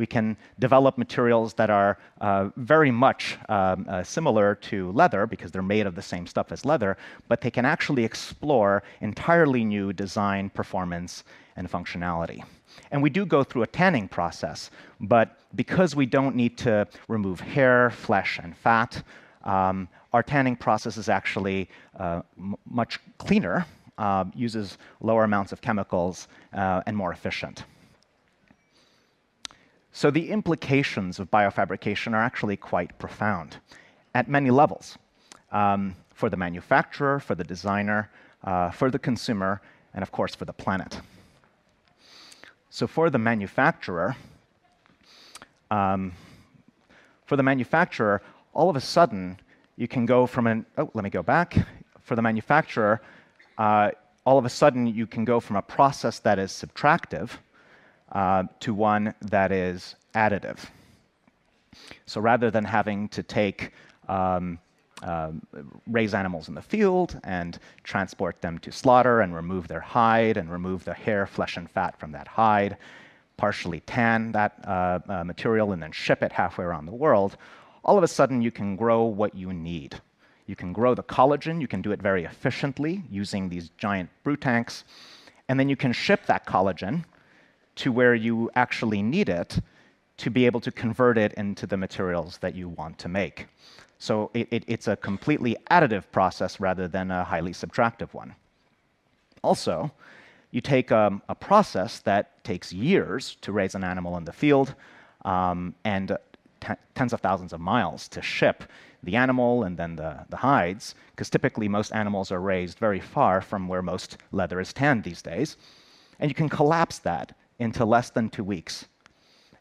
we can develop materials that are uh, very much um, uh, similar to leather because they're made of the same stuff as leather, but they can actually explore entirely new design, performance, and functionality. And we do go through a tanning process, but because we don't need to remove hair, flesh, and fat, um, our tanning process is actually uh, much cleaner, uh, uses lower amounts of chemicals, uh, and more efficient. So the implications of biofabrication are actually quite profound at many levels um, for the manufacturer, for the designer, uh, for the consumer, and of course for the planet. So for the manufacturer, um, for the manufacturer, all of a sudden you can go from an oh let me go back for the manufacturer. Uh, all of a sudden you can go from a process that is subtractive uh, to one that is additive. So rather than having to take um, uh, raise animals in the field and transport them to slaughter and remove their hide and remove the hair, flesh, and fat from that hide, partially tan that uh, uh, material and then ship it halfway around the world, all of a sudden you can grow what you need. You can grow the collagen, you can do it very efficiently using these giant brew tanks, and then you can ship that collagen to where you actually need it to be able to convert it into the materials that you want to make. So it, it, it's a completely additive process rather than a highly subtractive one. Also, you take um, a process that takes years to raise an animal in the field um, and tens of thousands of miles to ship the animal and then the, the hides, because typically most animals are raised very far from where most leather is tanned these days. And you can collapse that into less than two weeks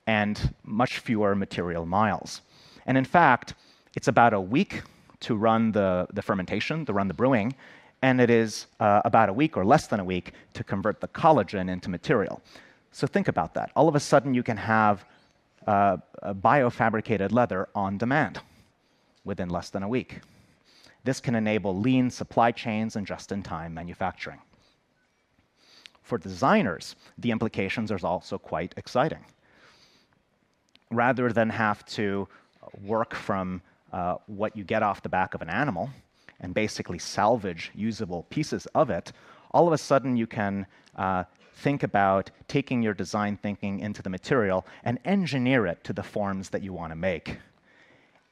and much fewer material miles. And in fact, it's about a week to run the, the fermentation, to run the brewing, and it is uh, about a week or less than a week to convert the collagen into material. So think about that. All of a sudden, you can have uh, biofabricated leather on demand within less than a week. This can enable lean supply chains and just in time manufacturing. For designers, the implications are also quite exciting. Rather than have to work from uh, what you get off the back of an animal and basically salvage usable pieces of it, all of a sudden you can uh, think about taking your design thinking into the material and engineer it to the forms that you want to make.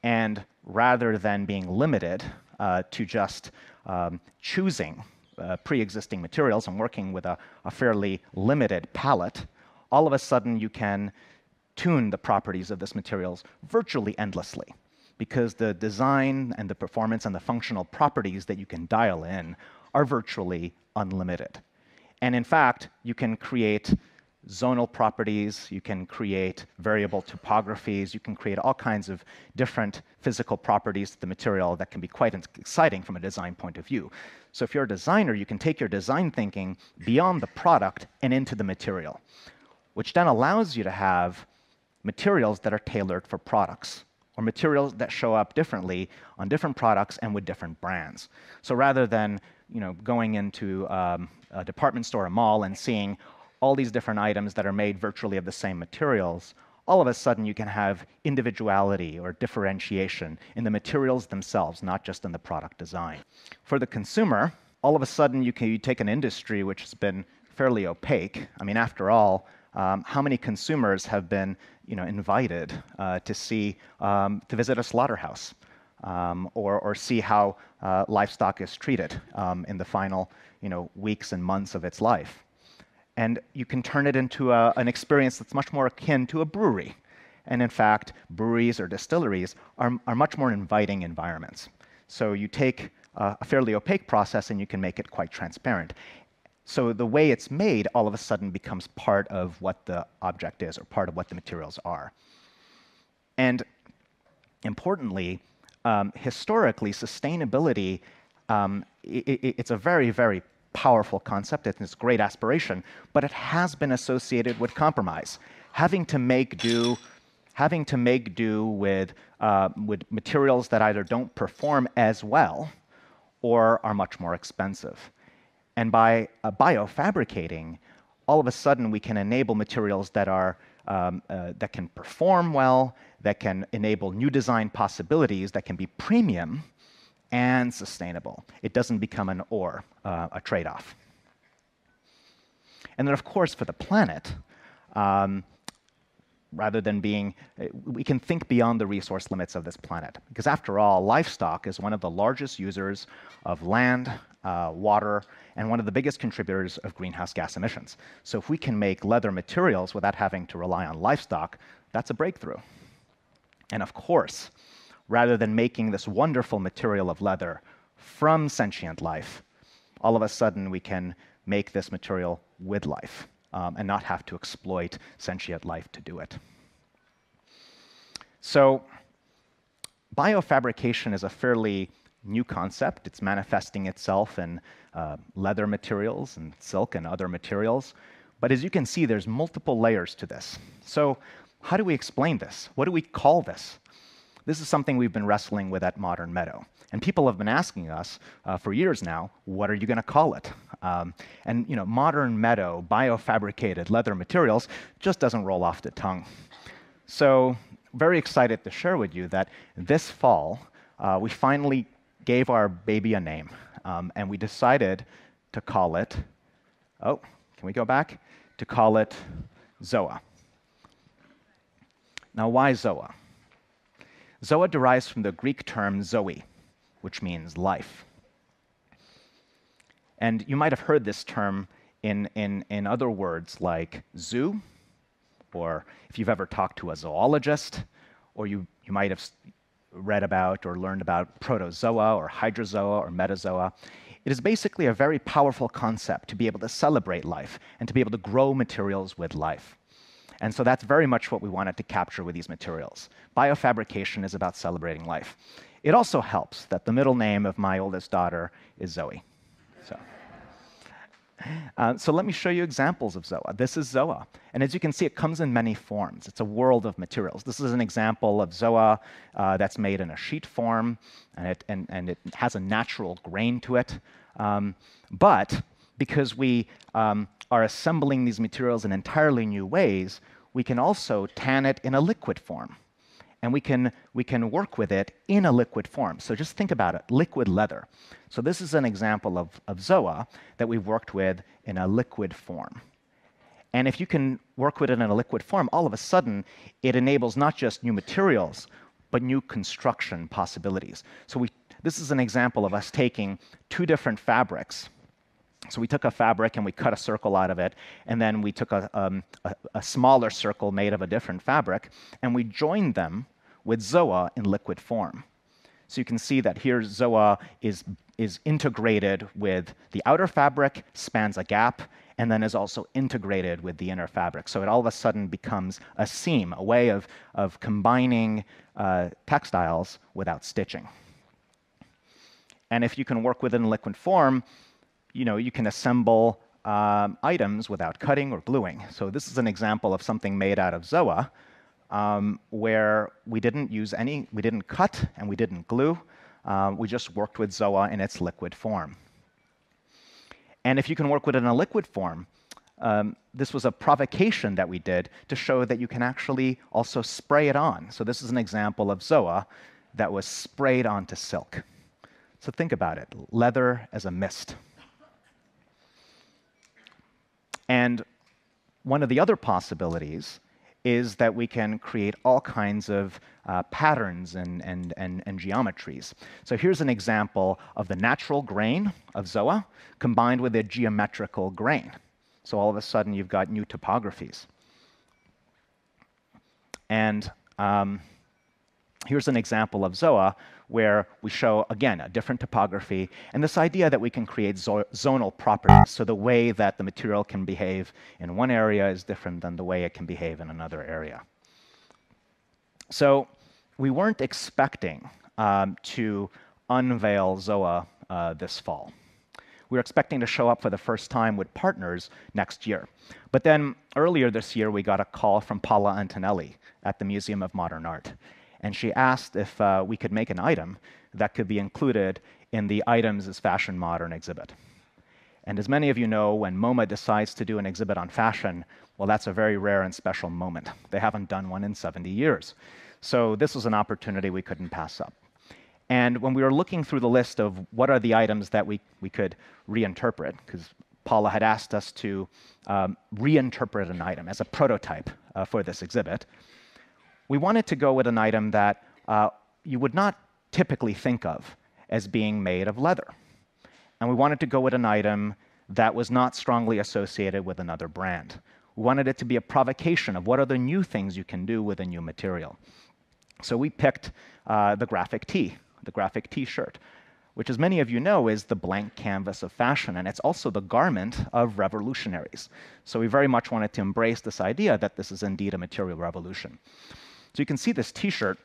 And rather than being limited uh, to just um, choosing uh, pre-existing materials and working with a, a fairly limited palette, all of a sudden you can tune the properties of this materials virtually endlessly because the design and the performance and the functional properties that you can dial in are virtually unlimited. And in fact, you can create zonal properties, you can create variable topographies, you can create all kinds of different physical properties to the material that can be quite exciting from a design point of view. So if you're a designer, you can take your design thinking beyond the product and into the material, which then allows you to have materials that are tailored for products or materials that show up differently on different products and with different brands. So rather than you know, going into um, a department store, a mall, and seeing all these different items that are made virtually of the same materials, all of a sudden you can have individuality or differentiation in the materials themselves, not just in the product design. For the consumer, all of a sudden you can you take an industry which has been fairly opaque. I mean, after all, um, how many consumers have been you know, invited uh, to see, um, to visit a slaughterhouse? Um, or, or, see how uh, livestock is treated um, in the final you know, weeks and months of its life. And you can turn it into a, an experience that's much more akin to a brewery. And in fact, breweries or distilleries are, are much more inviting environments. So you take a fairly opaque process and you can make it quite transparent. So the way it's made all of a sudden becomes part of what the object is or part of what the materials are. And importantly, um, historically, sustainability um, it, it's a very, very powerful concept. It's a great aspiration, but it has been associated with compromise, having to make do, having to make do with uh, with materials that either don't perform as well or are much more expensive. And by uh, biofabricating, all of a sudden we can enable materials that are um, uh, that can perform well, that can enable new design possibilities, that can be premium and sustainable. It doesn't become an or, uh, a trade off. And then, of course, for the planet, um, rather than being, we can think beyond the resource limits of this planet. Because after all, livestock is one of the largest users of land, uh, water, and one of the biggest contributors of greenhouse gas emissions. So if we can make leather materials without having to rely on livestock, that's a breakthrough. And of course, rather than making this wonderful material of leather from sentient life, all of a sudden we can make this material with life um, and not have to exploit sentient life to do it. So, biofabrication is a fairly new concept. It's manifesting itself in uh, leather materials and silk and other materials. But as you can see, there's multiple layers to this. So, how do we explain this? What do we call this? This is something we've been wrestling with at Modern Meadow. And people have been asking us uh, for years now, what are you going to call it? Um, and you know, Modern Meadow biofabricated leather materials just doesn't roll off the tongue. So, very excited to share with you that this fall, uh, we finally gave our baby a name. Um, and we decided to call it, oh, can we go back? To call it Zoa. Now, why Zoa? Zoa derives from the Greek term zoe, which means life. And you might have heard this term in, in, in other words like zoo, or if you've ever talked to a zoologist, or you, you might have read about or learned about protozoa or hydrozoa or metazoa. It is basically a very powerful concept to be able to celebrate life and to be able to grow materials with life. And so that's very much what we wanted to capture with these materials. Biofabrication is about celebrating life. It also helps that the middle name of my oldest daughter is Zoe. So, uh, so let me show you examples of Zoa. This is Zoa. And as you can see, it comes in many forms. It's a world of materials. This is an example of Zoa uh, that's made in a sheet form, and it, and, and it has a natural grain to it. Um, but because we um, are assembling these materials in entirely new ways, we can also tan it in a liquid form. And we can, we can work with it in a liquid form. So just think about it liquid leather. So, this is an example of, of Zoa that we've worked with in a liquid form. And if you can work with it in a liquid form, all of a sudden it enables not just new materials, but new construction possibilities. So, we, this is an example of us taking two different fabrics so we took a fabric and we cut a circle out of it, and then we took a, um, a, a, smaller circle made of a different fabric, and we joined them with Zoa in liquid form. So you can see that here Zoa is, is integrated with the outer fabric, spans a gap, and then is also integrated with the inner fabric. So it all of a sudden becomes a seam, a way of, of combining uh, textiles without stitching. And if you can work within liquid form, you know, you can assemble um, items without cutting or gluing. So this is an example of something made out of Zoa, um, where we didn't use any, we didn't cut and we didn't glue. Um, we just worked with Zoa in its liquid form. And if you can work with it in a liquid form, um, this was a provocation that we did to show that you can actually also spray it on. So this is an example of Zoa that was sprayed onto silk. So think about it, leather as a mist. And one of the other possibilities is that we can create all kinds of uh, patterns and, and, and, and, geometries. So here's an example of the natural grain of Zoa combined with a geometrical grain. So all of a sudden you've got new topographies. And um, here's an example of Zoa where we show, again, a different topography, and this idea that we can create zo zonal properties. So the way that the material can behave in one area is different than the way it can behave in another area. So we weren't expecting um, to unveil Zoa uh, this fall. We were expecting to show up for the first time with partners next year. But then earlier this year, we got a call from Paola Antonelli at the Museum of Modern Art and she asked if uh, we could make an item that could be included in the Items Is Fashion Modern exhibit. And as many of you know, when MoMA decides to do an exhibit on fashion, well, that's a very rare and special moment. They haven't done one in 70 years. So this was an opportunity we couldn't pass up. And when we were looking through the list of what are the items that we, we could reinterpret, because Paola had asked us to um, reinterpret an item as a prototype uh, for this exhibit, we wanted to go with an item that uh, you would not typically think of as being made of leather. And we wanted to go with an item that was not strongly associated with another brand. We wanted it to be a provocation of what are the new things you can do with a new material. So we picked uh, the graphic tee, the graphic t shirt, which, as many of you know, is the blank canvas of fashion, and it's also the garment of revolutionaries. So we very much wanted to embrace this idea that this is indeed a material revolution. So you can see this t shirt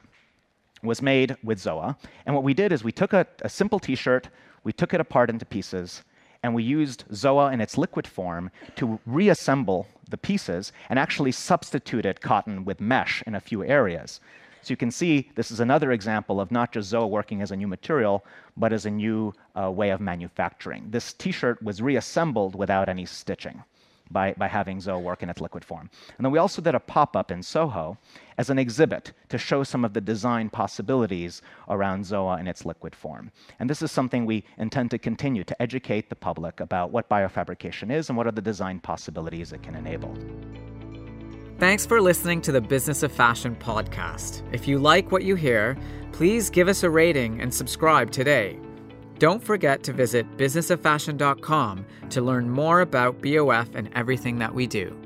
was made with Zoa, and what we did is we took a, a simple t shirt, we took it apart into pieces, and we used Zoa in its liquid form to reassemble the pieces and actually substituted cotton with mesh in a few areas. So you can see this is another example of not just Zoa working as a new material, but as a new uh, way of manufacturing. This t-shirt was reassembled without any stitching by, by having Zoa work in its liquid form. And then we also did a pop-up in Soho as an exhibit to show some of the design possibilities around Zoa in its liquid form. And this is something we intend to continue to educate the public about what biofabrication is and what are the design possibilities it can enable. Thanks for listening to the Business of Fashion podcast. If you like what you hear, please give us a rating and subscribe today. Don't forget to visit businessoffashion.com to learn more about BOF and everything that we do.